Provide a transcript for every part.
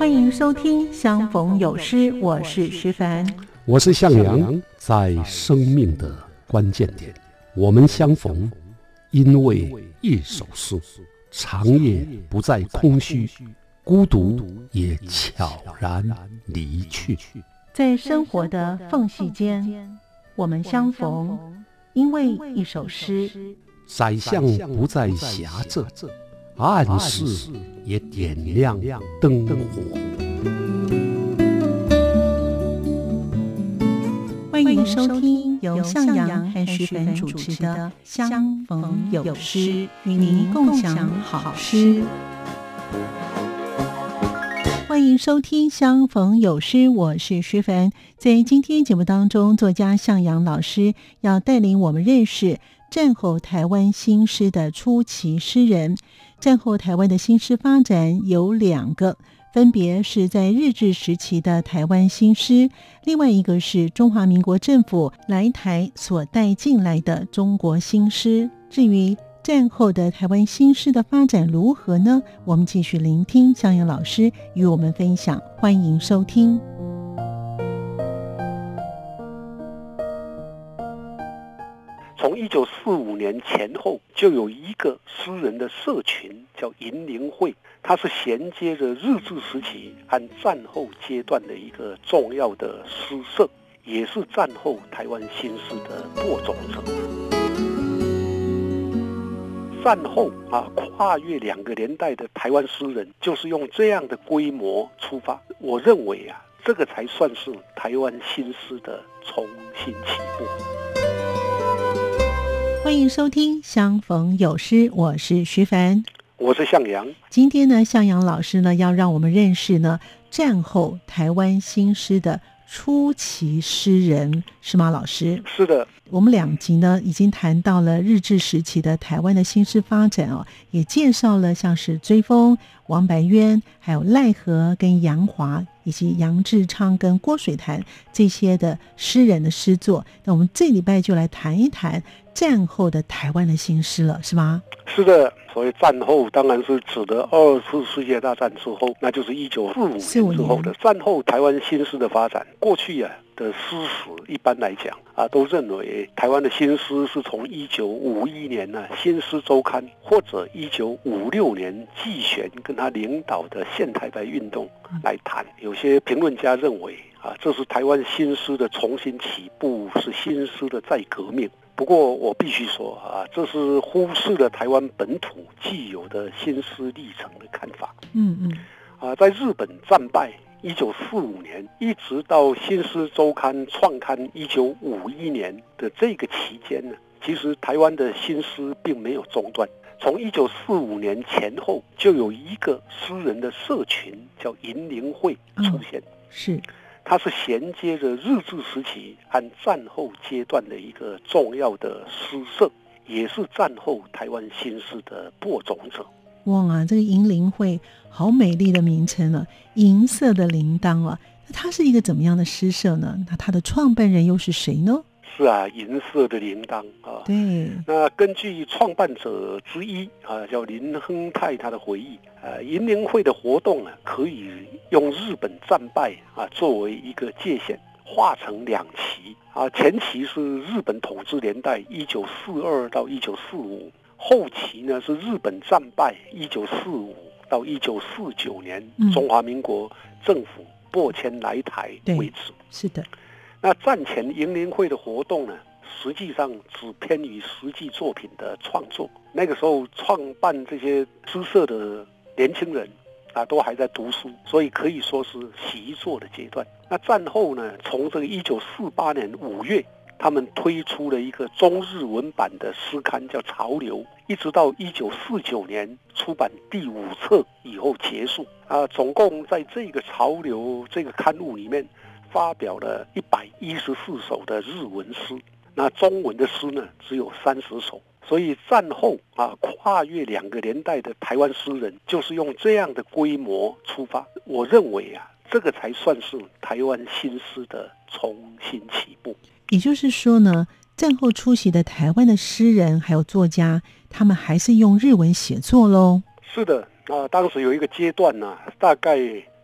欢迎收听《相逢有诗》，我是徐凡，我是向阳。在生命的关键点，我们相逢，因为一首诗。长夜不再空虚，孤独也悄然离去。在生活的缝隙间，我们相逢，因为一首诗。宰相不再狭窄。暗室也点亮灯火。欢迎收听由向阳和徐凡主持的《相逢有诗》，与您共享好诗。欢迎收听《相逢有诗》，我是徐凡。在今天节目当中，作家向阳老师要带领我们认识战后台湾新诗的初期诗人。战后台湾的新诗发展有两个，分别是在日治时期的台湾新诗，另外一个是中华民国政府来台所带进来的中国新诗。至于战后的台湾新诗的发展如何呢？我们继续聆听江阳老师与我们分享，欢迎收听。从一九四五年前后，就有一个诗人的社群叫银灵会，它是衔接着日治时期和战后阶段的一个重要的诗社，也是战后台湾新诗的播种者。战后啊，跨越两个年代的台湾诗人，就是用这样的规模出发。我认为啊，这个才算是台湾新诗的重新起步。欢迎收听《相逢有诗》，我是徐凡，我是向阳。今天呢，向阳老师呢要让我们认识呢战后台湾新诗的初期诗人，是吗？老师是的。我们两集呢已经谈到了日治时期的台湾的新诗发展哦，也介绍了像是追风、王白渊，还有赖和跟杨华，以及杨志昌跟郭水潭这些的诗人的诗作。那我们这礼拜就来谈一谈。战后的台湾的新诗了，是吗？是的，所谓战后当然是指的二次世界大战之后，那就是一九四五年之后的战后台湾新诗的发展。过去啊的诗史一般来讲啊，都认为台湾的新诗是从一九五一年呢《新诗周刊》或者一九五六年季玄跟他领导的现台白运动来谈。有些评论家认为啊，这是台湾新诗的重新起步，是新诗的再革命。不过我必须说啊，这是忽视了台湾本土既有的新诗历程的看法。嗯嗯，啊，在日本战败一九四五年，一直到《新诗周刊》创刊一九五一年的这个期间呢，其实台湾的新诗并没有中断。从一九四五年前后，就有一个诗人的社群叫银铃会出现。是。它是衔接着日治时期和战后阶段的一个重要的诗社，也是战后台湾新诗的播种者。哇，这个银铃会好美丽的名称了，银色的铃铛啊！那它是一个怎么样的诗社呢？那它的创办人又是谁呢？是啊，银色的铃铛啊。对。那根据创办者之一啊，叫林亨泰，他的回忆，呃，银铃会的活动啊，可以用日本战败啊作为一个界限，划成两期啊。前期是日本统治年代一九四二到一九四五，后期呢是日本战败一九四五到一九四九年，中华民国政府拨迁来台为止。是的。那战前银灵会的活动呢，实际上只偏于实际作品的创作。那个时候创办这些诗社的年轻人啊，都还在读书，所以可以说是习作的阶段。那战后呢，从这个一九四八年五月，他们推出了一个中日文版的诗刊，叫《潮流》，一直到一九四九年出版第五册以后结束。啊，总共在这个《潮流》这个刊物里面。发表了一百一十四首的日文诗，那中文的诗呢只有三十首。所以战后啊，跨越两个年代的台湾诗人，就是用这样的规模出发。我认为啊，这个才算是台湾新诗的重新起步。也就是说呢，战后出席的台湾的诗人还有作家，他们还是用日文写作喽。是的，啊，当时有一个阶段呢，大概。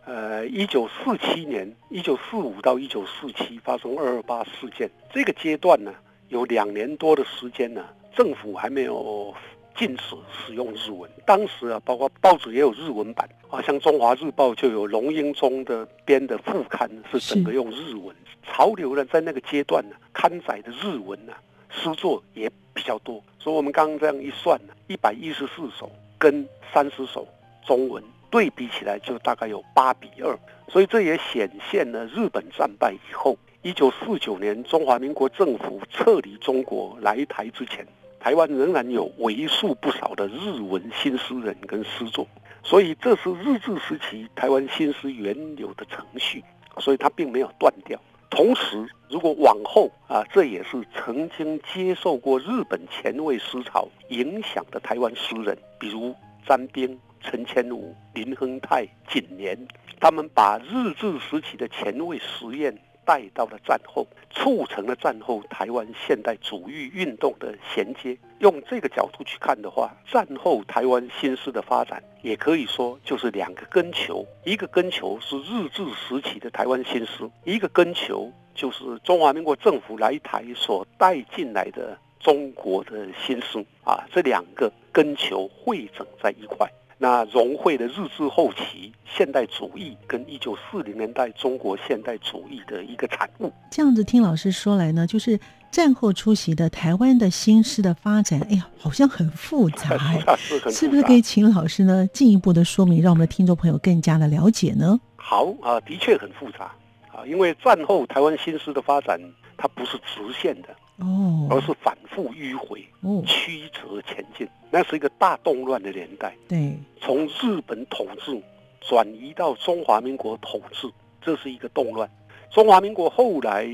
呃，一九四七年，一九四五到一九四七发生二二八事件，这个阶段呢，有两年多的时间呢，政府还没有禁止使用日文。当时啊，包括报纸也有日文版啊，像《中华日报》就有龙英中的编的副刊是整个用日文。潮流呢，在那个阶段呢，刊载的日文呢，诗作也比较多。所以我们刚刚这样一算呢，一百一十四首跟三十首中文。对比起来，就大概有八比二，所以这也显现了日本战败以后，一九四九年中华民国政府撤离中国来台之前，台湾仍然有为数不少的日文新诗人跟诗作，所以这是日治时期台湾新诗原有的程序，所以它并没有断掉。同时，如果往后啊，这也是曾经接受过日本前卫思潮影响的台湾诗人，比如詹冰。陈千武、林亨泰、景年，他们把日治时期的前卫实验带到了战后，促成了战后台湾现代主义运动的衔接。用这个角度去看的话，战后台湾新诗的发展，也可以说就是两个根球：一个根球是日治时期的台湾新诗，一个根球就是中华民国政府来台所带进来的中国的新诗。啊，这两个根球汇整在一块。那融汇的日治后期现代主义跟一九四零年代中国现代主义的一个产物。这样子听老师说来呢，就是战后出席的台湾的新诗的发展，哎呀，好像很复杂哎，是不是可以请老师呢进一步的说明，让我们的听众朋友更加的了解呢？好啊，的确很复杂啊，因为战后台湾新诗的发展，它不是直线的。哦，而是反复迂回，曲折前进，那是一个大动乱的年代。对，从日本统治转移到中华民国统治，这是一个动乱。中华民国后来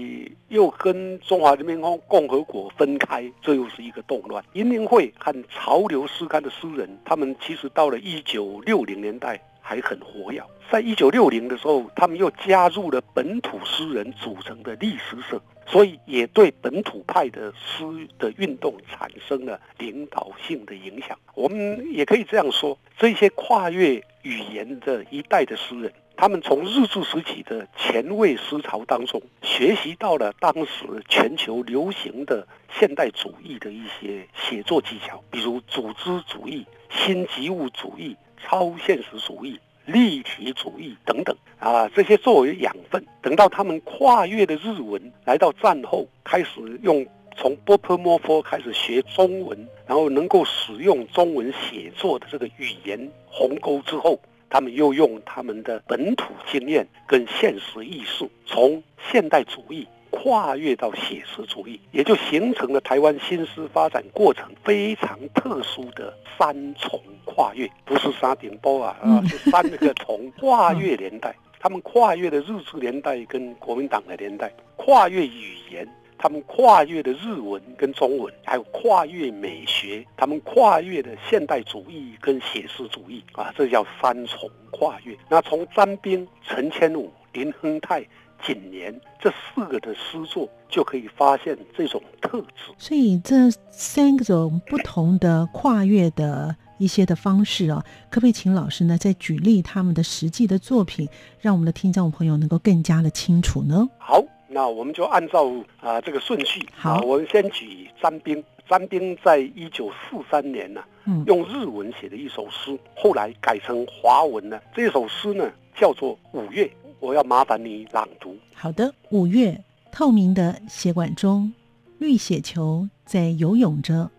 又跟中华人民共和国分开，这又是一个动乱。银联会和潮流诗刊的诗人，他们其实到了一九六零年代还很活跃。在一九六零的时候，他们又加入了本土诗人组成的历史社。所以也对本土派的诗的运动产生了领导性的影响。我们也可以这样说：这些跨越语言的一代的诗人，他们从日治时期的前卫思潮当中学习到了当时全球流行的现代主义的一些写作技巧，比如组织主义、新及物主义、超现实主义。立体主义等等啊，这些作为养分，等到他们跨越的日文，来到战后开始用从波普摩佛开始学中文，然后能够使用中文写作的这个语言鸿沟之后，他们又用他们的本土经验跟现实艺术，从现代主义。跨越到写实主义，也就形成了台湾新诗发展过程非常特殊的三重跨越，不是沙顶波啊，啊，是三个重 跨越年代。他们跨越的日治年代跟国民党的年代，跨越语言，他们跨越的日文跟中文，还有跨越美学，他们跨越的现代主义跟写实主义啊，这叫三重跨越。那从詹冰、陈千武、林亨泰。近年这四个的诗作就可以发现这种特质，所以这三种不同的跨越的一些的方式啊，可不可以请老师呢再举例他们的实际的作品，让我们的听众朋友能够更加的清楚呢？好，那我们就按照啊这个顺序，好，我们先举张冰。张冰在一九四三年呢，用日文写的一首诗，后来改成华文呢。这首诗呢叫做《五月》。我要麻烦你朗读。好的，五月，透明的血管中，绿血球在游泳着。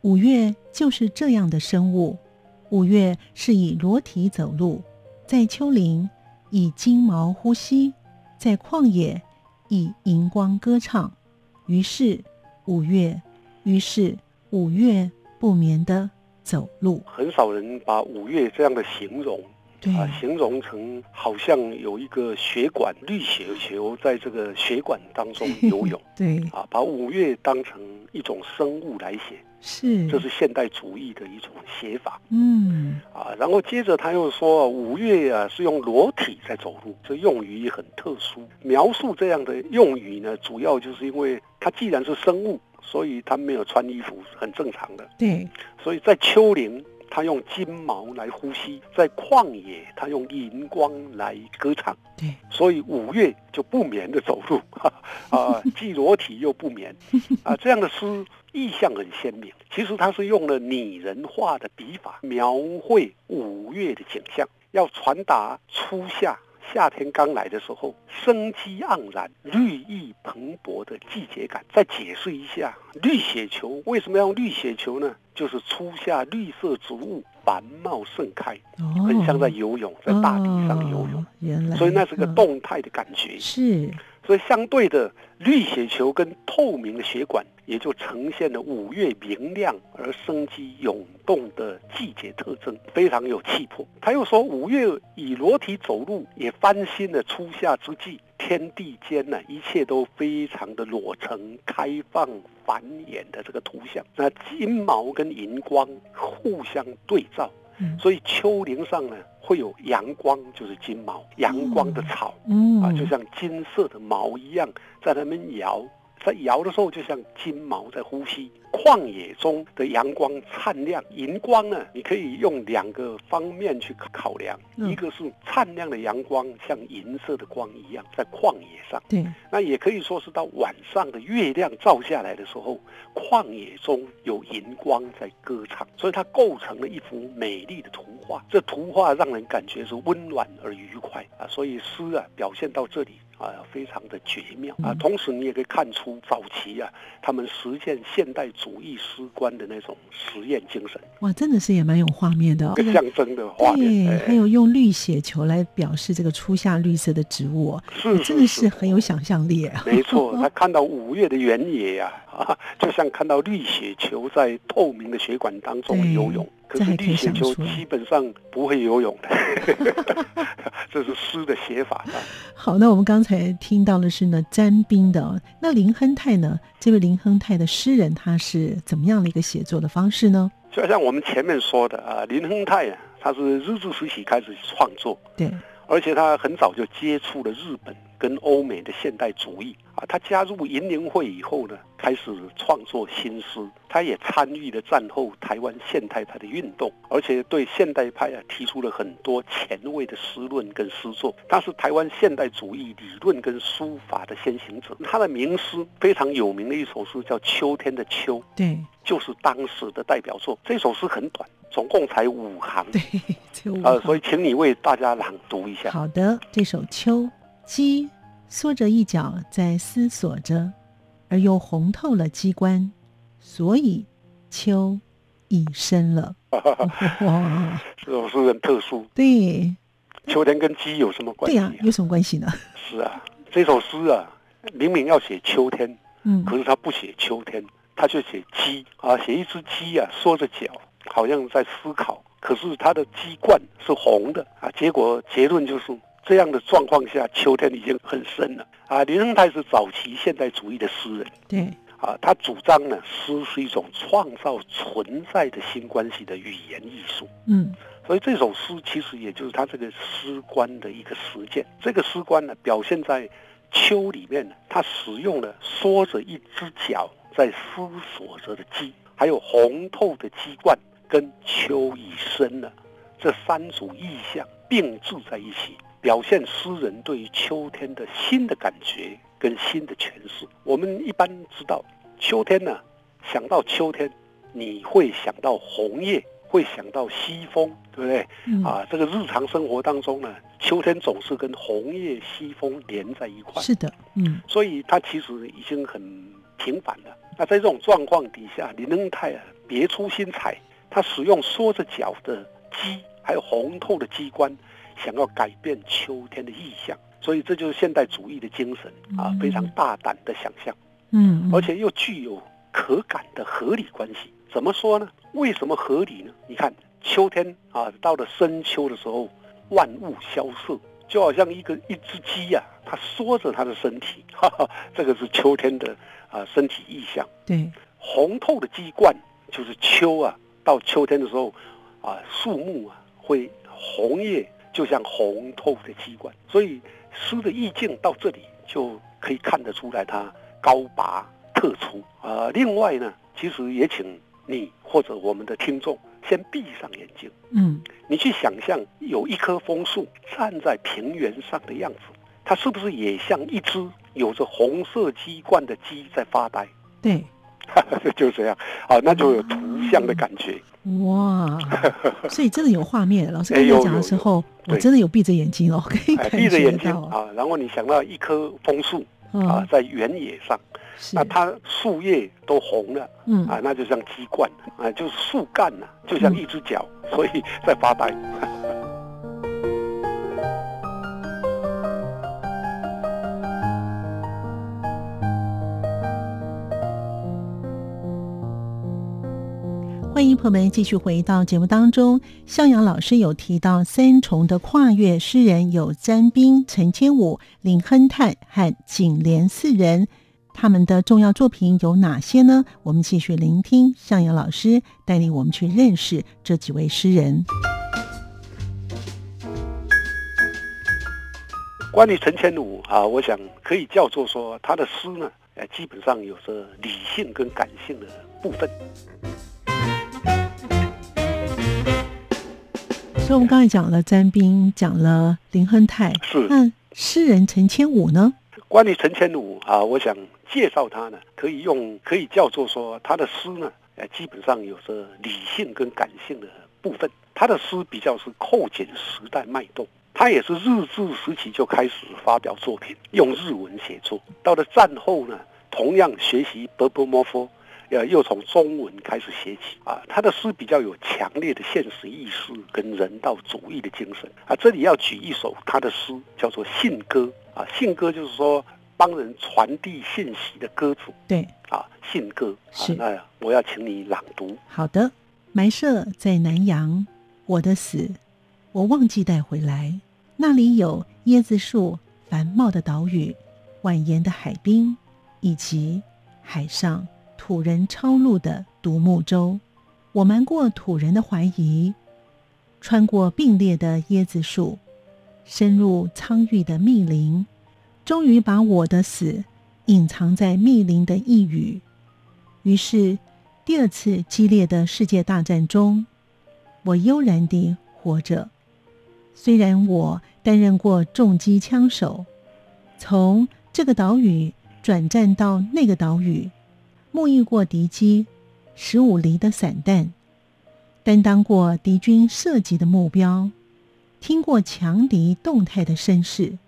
五月就是这样的生物。五月是以裸体走路，在丘陵以金毛呼吸，在旷野以荧光歌唱。于是五月，于是五月不眠的走路。很少人把五月这样的形容。啊，形容成好像有一个血管绿血球在这个血管当中 游泳。对，啊，把五月当成一种生物来写，是，这是现代主义的一种写法。嗯，啊，然后接着他又说，五月啊是用裸体在走路，这用语很特殊。描述这样的用语呢，主要就是因为它既然是生物，所以它没有穿衣服，很正常的。对，所以在丘陵。它用金毛来呼吸；在旷野，它用银光来歌唱。对，所以五月就不眠的走路，啊，既裸体又不眠，啊，这样的诗意象很鲜明。其实它是用了拟人化的笔法描绘五月的景象，要传达初夏。夏天刚来的时候，生机盎然、绿意蓬勃的季节感。再解释一下，绿血球为什么要用绿血球呢？就是初夏绿色植物繁茂盛开，很像在游泳，在大地上游泳。原来，所以那是个动态的感觉。是。所以，相对的，绿血球跟透明的血管，也就呈现了五月明亮而生机涌动的季节特征，非常有气魄。他又说，五月以裸体走路，也翻新了初夏之际，天地间呢，一切都非常的裸成、开放、繁衍的这个图像。那金毛跟银光互相对照。所以丘陵上呢，会有阳光，就是金毛，阳光的草，啊，就像金色的毛一样，在那边摇。在摇的时候，就像金毛在呼吸。旷野中的阳光灿亮，银光呢？你可以用两个方面去考量，一个是灿亮的阳光，像银色的光一样，在旷野上。对，那也可以说是到晚上的月亮照下来的时候，旷野中有银光在歌唱，所以它构成了一幅美丽的图画。这图画让人感觉是温暖而愉快啊！所以诗啊，表现到这里。啊，非常的绝妙啊！同时，你也可以看出早期啊，他们实践现代主义诗观的那种实验精神。哇，真的是也蛮有画面的，象征的画面。对，还有用绿血球来表示这个初夏绿色的植物，是真的是很有想象力。没错，他看到五月的原野呀，啊，就像看到绿血球在透明的血管当中游泳。可是绿血球基本上不会游泳的，这是诗的写法。好，那我们刚才听到的是呢，詹冰的。那林亨泰呢？这位林亨泰的诗人，他是怎么样的一个写作的方式呢？就像我们前面说的啊，林亨泰啊，他是日治时期开始创作，对，而且他很早就接触了日本。跟欧美的现代主义啊，他加入银联会以后呢，开始创作新诗。他也参与了战后台湾现代派的运动，而且对现代派啊提出了很多前卫的诗论跟诗作。他是台湾现代主义理论跟书法的先行者。他的名诗非常有名的一首诗叫《秋天的秋》，对，就是当时的代表作。这首诗很短，总共才五行，对，呃，所以请你为大家朗读一下。好的，这首《秋》。鸡缩着一角在思索着，而又红透了机关，所以秋已深了。哇，这首诗很特殊。对，秋天跟鸡有什么关系？对呀，有什么关系呢？是啊，这首诗啊，明明要写秋天，嗯，可是他不写秋天，他就写鸡啊，写一只鸡啊，缩着脚，好像在思考。可是它的鸡冠是红的啊，结果结论就是。这样的状况下，秋天已经很深了啊！林亨泰是早期现代主义的诗人，对啊，他主张呢，诗是一种创造存在的新关系的语言艺术，嗯，所以这首诗其实也就是他这个诗观的一个实践。这个诗观呢，表现在秋里面呢，他使用了缩着一只脚在思索着的鸡，还有红透的鸡冠跟秋已深了这三组意象并置在一起。表现诗人对于秋天的新的感觉跟新的诠释。我们一般知道，秋天呢，想到秋天，你会想到红叶，会想到西风，对不对？啊，这个日常生活当中呢，秋天总是跟红叶、西风连在一块。是的，嗯。所以它其实已经很平凡了。那在这种状况底下，林恩泰啊别出心裁，他使用缩着脚的鸡，还有红透的机关。想要改变秋天的意象，所以这就是现代主义的精神啊，非常大胆的想象，嗯，而且又具有可感的合理关系。怎么说呢？为什么合理呢？你看秋天啊，到了深秋的时候，万物萧瑟，就好像一个一只鸡呀，它缩着它的身体，哈哈，这个是秋天的啊身体意象。对，红透的鸡冠就是秋啊，到秋天的时候啊，树木啊会红叶。就像红透的鸡冠，所以诗的意境到这里就可以看得出来，它高拔特出啊。另外呢，其实也请你或者我们的听众先闭上眼睛，嗯，你去想象有一棵枫树站在平原上的样子，它是不是也像一只有着红色鸡冠的鸡在发呆？对，就这样啊，那就有图像的感觉。哇，所以真的有画面。老师刚才讲的时候，我真的有闭着眼睛哦，可以闭着眼睛。啊，然后你想到一棵枫树啊，嗯，在原野上，那，它树叶都红了嗯，啊，那就像鸡冠啊，就是树干呐、就像一只脚，所以在发呆。朋友们继续回到节目当中。向阳老师有提到三重的跨越诗人有詹斌、陈千武、林亨泰和景莲四人，他们的重要作品有哪些呢？我们继续聆听向阳老师带领我们去认识这几位诗人。关于陈千武啊，我想可以叫做说他的诗呢，基本上有着理性跟感性的部分。所以，我们刚才讲了詹斌，讲了林亨泰，是那诗人陈千武呢？关于陈千武啊，我想介绍他呢，可以用可以叫做说他的诗呢，呃，基本上有着理性跟感性的部分。他的诗比较是扣紧时代脉动。他也是日治时期就开始发表作品，用日文写作。到了战后呢，同样学习波波摩夫，呃，又从中文开始写起啊。他的诗比较有强烈的现实意识跟人道主义的精神啊。这里要举一首他的诗，叫做《信鸽》啊。信鸽就是说帮人传递信息的鸽子对，啊，信歌啊是。那我要请你朗读。好的，埋设在南洋，我的死，我忘记带回来。那里有椰子树繁茂的岛屿，蜿蜒的海滨，以及海上土人抄录的独木舟。我瞒过土人的怀疑，穿过并列的椰子树，深入苍郁的密林，终于把我的死隐藏在密林的一隅。于是。第二次激烈的世界大战中，我悠然地活着。虽然我担任过重机枪手，从这个岛屿转战到那个岛屿，沐浴过敌机十五厘的散弹，担当过敌军射击的目标，听过强敌动态的声势，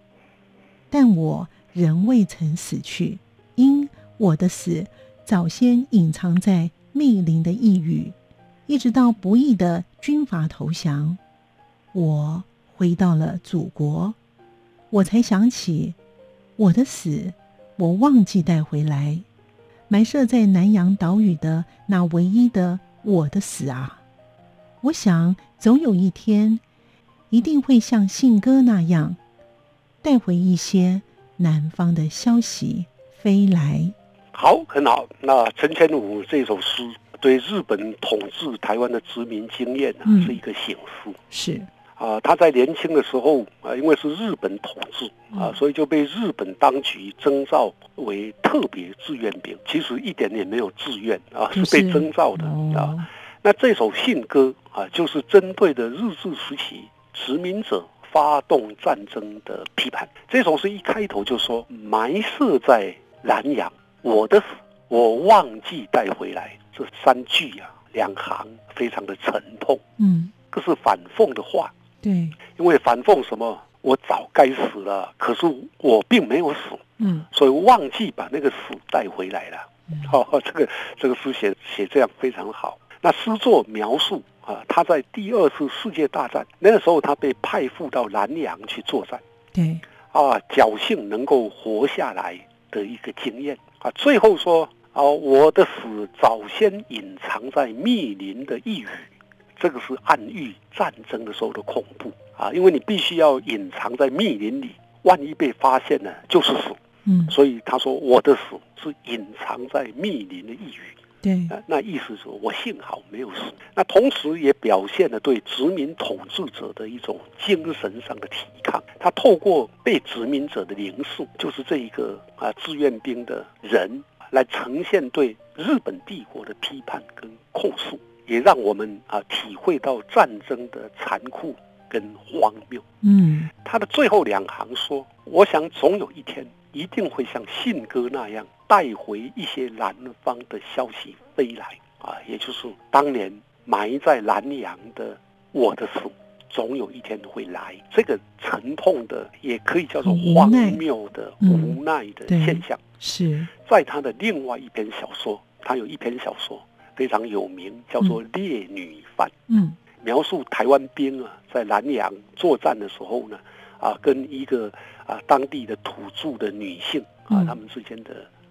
但我仍未曾死去，因我的死早先隐藏在。密林的一隅，一直到不义的军阀投降，我回到了祖国，我才想起我的死，我忘记带回来，埋设在南洋岛屿的那唯一的我的死啊！我想总有一天，一定会像信鸽那样，带回一些南方的消息飞来。好，很好。那陈千武这首诗对日本统治台湾的殖民经验啊，嗯是一个醒思是啊。他在年轻的时候啊，因为是日本统治啊，嗯所以就被日本当局征召为特别志愿兵。其实一点也没有志愿啊，是被征召的啊。哦，那这首信歌啊，就是针对的日治时期殖民者发动战争的批判。这首诗一开头就说：“埋设在南洋。”我的死，我忘记带回来。这三句啊，两行非常的沉痛，嗯，这是反讽的话。对，因为反讽什么？我早该死了，可是我并没有死，嗯所以忘记把那个死带回来了。嗯哦，这个这个诗写写这样非常好。那诗作描述啊，他在第二次世界大战那个时候，他被派赴到南洋去作战对，啊，侥幸能够活下来的一个经验啊。最后说啊，我的死早先隐藏在密林的一隅，这个是暗喻战争的时候的恐怖啊，因为你必须要隐藏在密林里，万一被发现呢，就是死。嗯所以他说我的死是隐藏在密林的一隅。对，那那意思是我幸好没有死，那同时也表现了对殖民统治者的一种精神上的抵抗。他透过被殖民者的灵视，就是这一个啊志愿兵的人来呈现对日本帝国的批判跟控诉，也让我们啊体会到战争的残酷跟荒谬。嗯，他的最后两行说：“我想总有一天一定会像信鸽那样带回一些南方的消息飞来啊，也就是当年埋在南洋的我的死。”总有一天会来，这个沉痛的，也可以叫做荒谬的、无奈的现象。是在他的另外一篇小说，他有一篇小说非常有名，叫做《烈女犯》。嗯，描述台湾兵啊在南洋作战的时候呢，啊，跟一个啊当地的土著的女性啊，他们之间的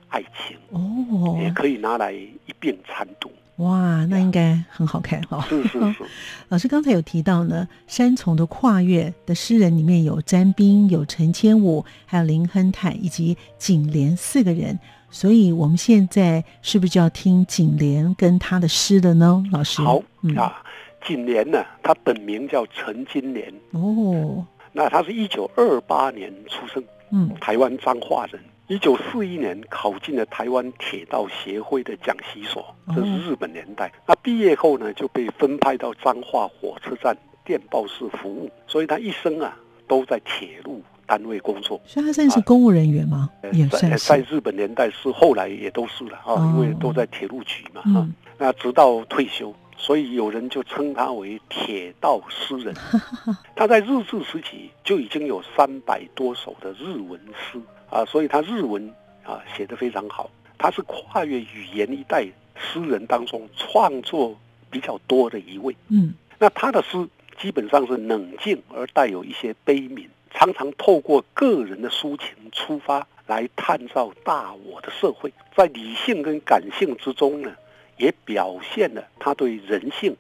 爱情。哦，也可以拿来一并参读。哇，那应该很好看哈！是是是。老师刚才有提到呢，山重的跨越的诗人里面有詹冰、有陈千武、还有林亨泰以及景莲四个人，所以我们现在是不是就要听景莲跟他的诗了呢？老师，好啊，景莲呢，他本名叫陈金莲。哦，那他是一九二八年出生，嗯，台湾彰化人。一九四一年考进了台湾铁道协会的讲习所，这是日本年代。那毕业后呢，就被分派到彰化火车站电报室服务，所以他一生啊都在铁路单位工作。所以他算是公务人员吗？也算在日本年代是，后来也都是了啊，因为都在铁路局嘛啊。那直到退休，所以有人就称他为铁道诗人。他在日治时期就已经有三百多首的日文诗。啊，所以他日文啊写得非常好，他是跨越语言一代诗人当中创作比较多的一位。嗯，那他的诗基本上是冷静而带有一些悲悯，常常透过个人的抒情出发来探照大我的社会，在理性跟感性之中呢，也表现了他对人性、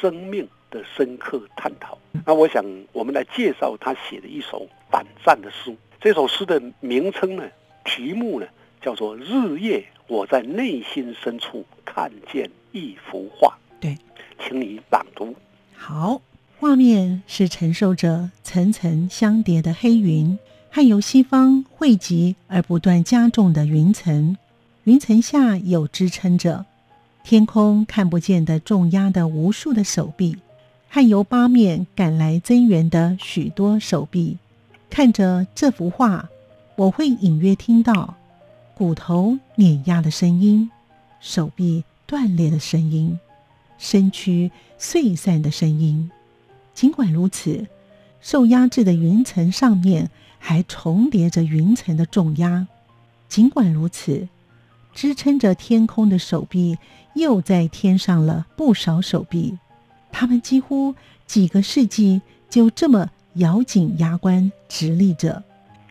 生命的深刻探讨。那我想我们来介绍他写的一首反战的诗。这首诗的名称呢，题目呢叫做《日夜我在内心深处看见一幅画》。对，请你朗读。好，画面是承受着层层相叠的黑云，和由西方汇集而不断加重的云层。云层下有支撑着天空看不见的重压的无数的手臂，和由八面赶来增援的许多手臂。看着这幅画，我会隐约听到骨头碾压的声音，手臂断裂的声音，身躯碎散的声音。尽管如此，受压制的云层上面还重叠着云层的重压。尽管如此，支撑着天空的手臂又在添上了不少手臂。他们几乎几个世纪就这么。咬紧牙关，直立着，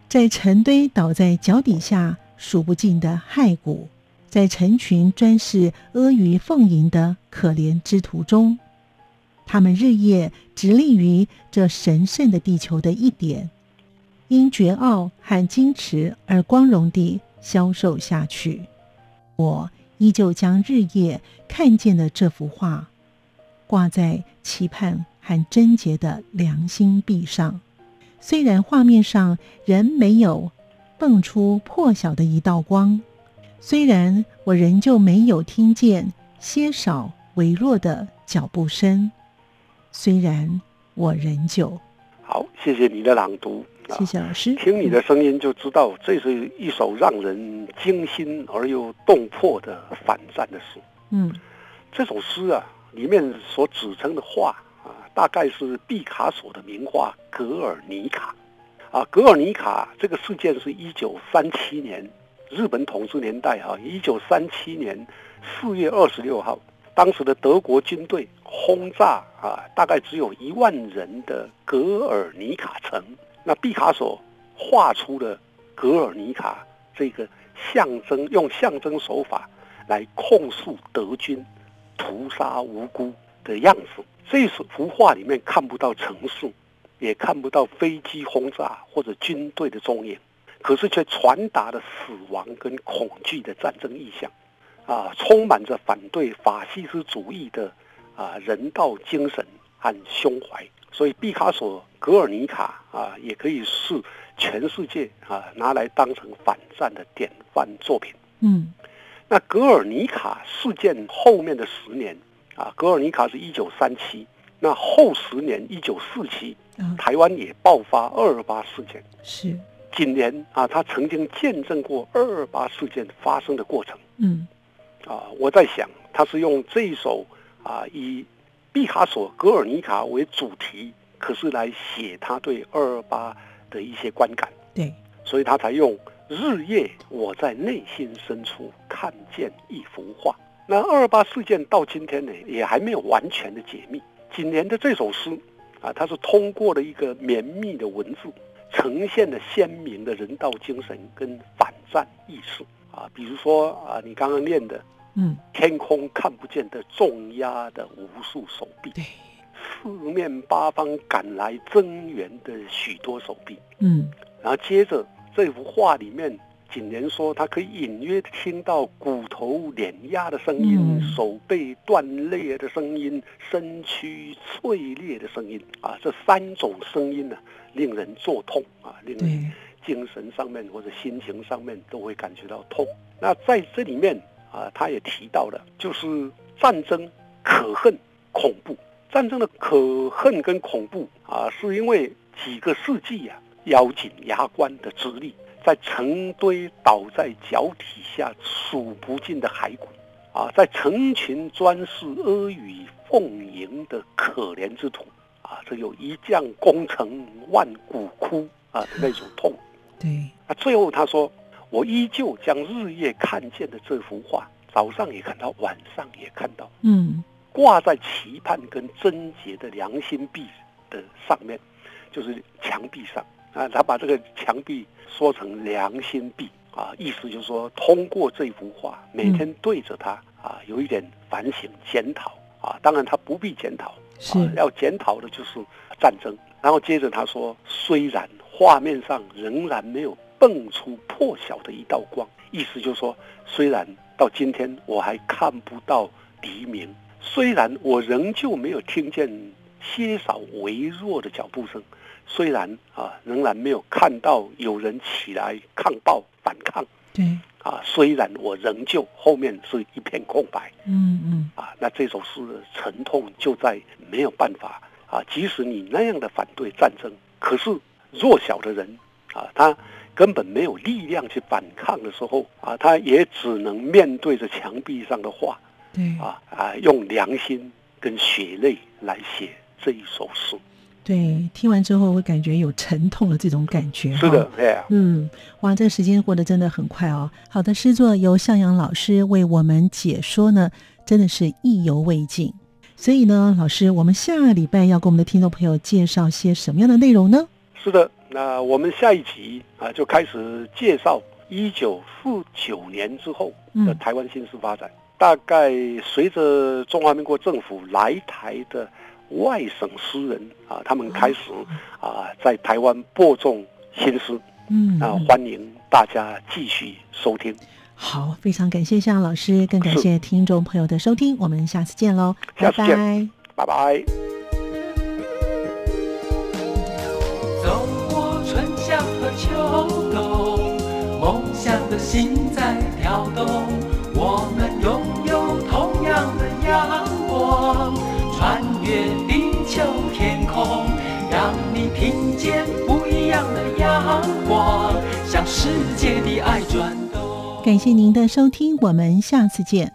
在成堆倒在脚底下数不尽的骸骨，在成群专是阿谀奉迎的可怜之徒中，他们日夜直立于这神圣的地球的一点，因绝傲和矜持而光荣地消瘦下去。我依旧将日夜看见的这幅画挂在期盼。和贞洁的良心壁上，虽然画面上仍没有蹦出破晓的一道光，虽然我仍旧没有听见些少微弱的脚步声，虽然我仍旧……好，谢谢你的朗读，谢谢老师。听你的声音就知道，这是一首让人惊心而又动魄的反战的诗。嗯，这首诗啊，里面所指称的画。大概是毕卡索的名画《格尔尼卡》，啊，《格尔尼卡》这个事件是一九三七年日本统治年代啊，一九三七年四月二十六号，当时的德国军队轰炸啊，大概只有一万人的格尔尼卡城。那毕卡索画出了格尔尼卡这个象征，用象征手法来控诉德军屠杀无辜的样子。这幅画里面看不到城市，也看不到飞机轰炸或者军队的踪影，可是却传达了死亡跟恐惧的战争意象，啊，充满着反对法西斯主义的啊人道精神和胸怀。所以，毕卡索《格尔尼卡》啊，也可以是全世界啊拿来当成反战的典范作品。嗯，那格尔尼卡事件后面的十年啊，格尔尼卡是一九三七，那后十年一九四七，台湾也爆发二二八事件。是，今年啊，他曾经见证过二二八事件发生的过程。嗯，啊，我在想，他是用这一首啊以毕卡索《格尔尼卡》为主题，可是来写他对二二八的一些观感。对，所以他才用。日夜，我在内心深处看见一幅画。那二二八事件到今天呢，也还没有完全的解密。今年的这首诗啊，它是通过了一个绵密的文字，呈现了鲜明的人道精神跟反战意识啊。比如说啊，你刚刚念的，嗯，天空看不见的重压的无数手臂，对，四面八方赶来增援的许多手臂，嗯，然后接着。这幅画里面，景年说他可以隐约听到骨头碾压的声音、手背断裂的声音、身躯碎裂的声音。啊，这三种声音呢，令人作痛啊，令人精神上面或者心情上面都会感觉到痛。那在这里面啊，他也提到了，就是战争可恨、恐怖。战争的可恨跟恐怖啊，是因为几个世纪呀。咬紧牙关的之力，在成堆倒在脚底下数不尽的骸骨，啊，在成群专事阿谀奉迎的可怜之徒，啊，这有一将功成万骨枯啊的那种痛。对，啊，最后他说：“我依旧将日夜看见的这幅画，早上也看到，晚上也看到，嗯，挂在期盼跟贞洁的良心壁的上面，就是墙壁上。”啊，他把这个墙壁说成良心壁啊，意思就是说，通过这幅画，每天对着它啊，有一点反省检讨啊。当然，他不必检讨，是要检讨的就是战争。然后接着他说，虽然画面上仍然没有蹦出破晓的一道光，意思就是说，虽然到今天我还看不到黎明，虽然我仍旧没有听见些少微弱的脚步声。虽然啊，仍然没有看到有人起来抗暴反抗，对。啊，虽然我仍旧后面是一片空白，嗯嗯，啊，那这首诗的沉痛就在没有办法。啊，即使你那样的反对战争，可是弱小的人啊，他根本没有力量去反抗的时候啊，他也只能面对着墙壁上的画，对啊啊，用良心跟血泪来写这一首诗。对，听完之后会感觉有沉痛的这种感觉。是的，哎呀，嗯，哇，这个时间过得真的很快哦。好的诗作由向阳老师为我们解说呢，真的是意犹未尽。所以呢，老师，我们下个礼拜要给我们的听众朋友介绍些什么样的内容呢？是的，那我们下一集啊，就开始介绍一九四九年之后的台湾新式发展。大概随着中华民国政府来台的。外省诗人啊，他们开始啊，在台湾播种新诗，嗯，啊，欢迎大家继续收听。好，非常感谢向老师，更感谢听众朋友的收听，我们下次见喽，拜拜，拜拜。梦想的心在跳动，我们拥有同样的阳光。穿越地球天空，让你听见不一样的阳光，向世界的爱转动。感谢您的收听，我们下次见。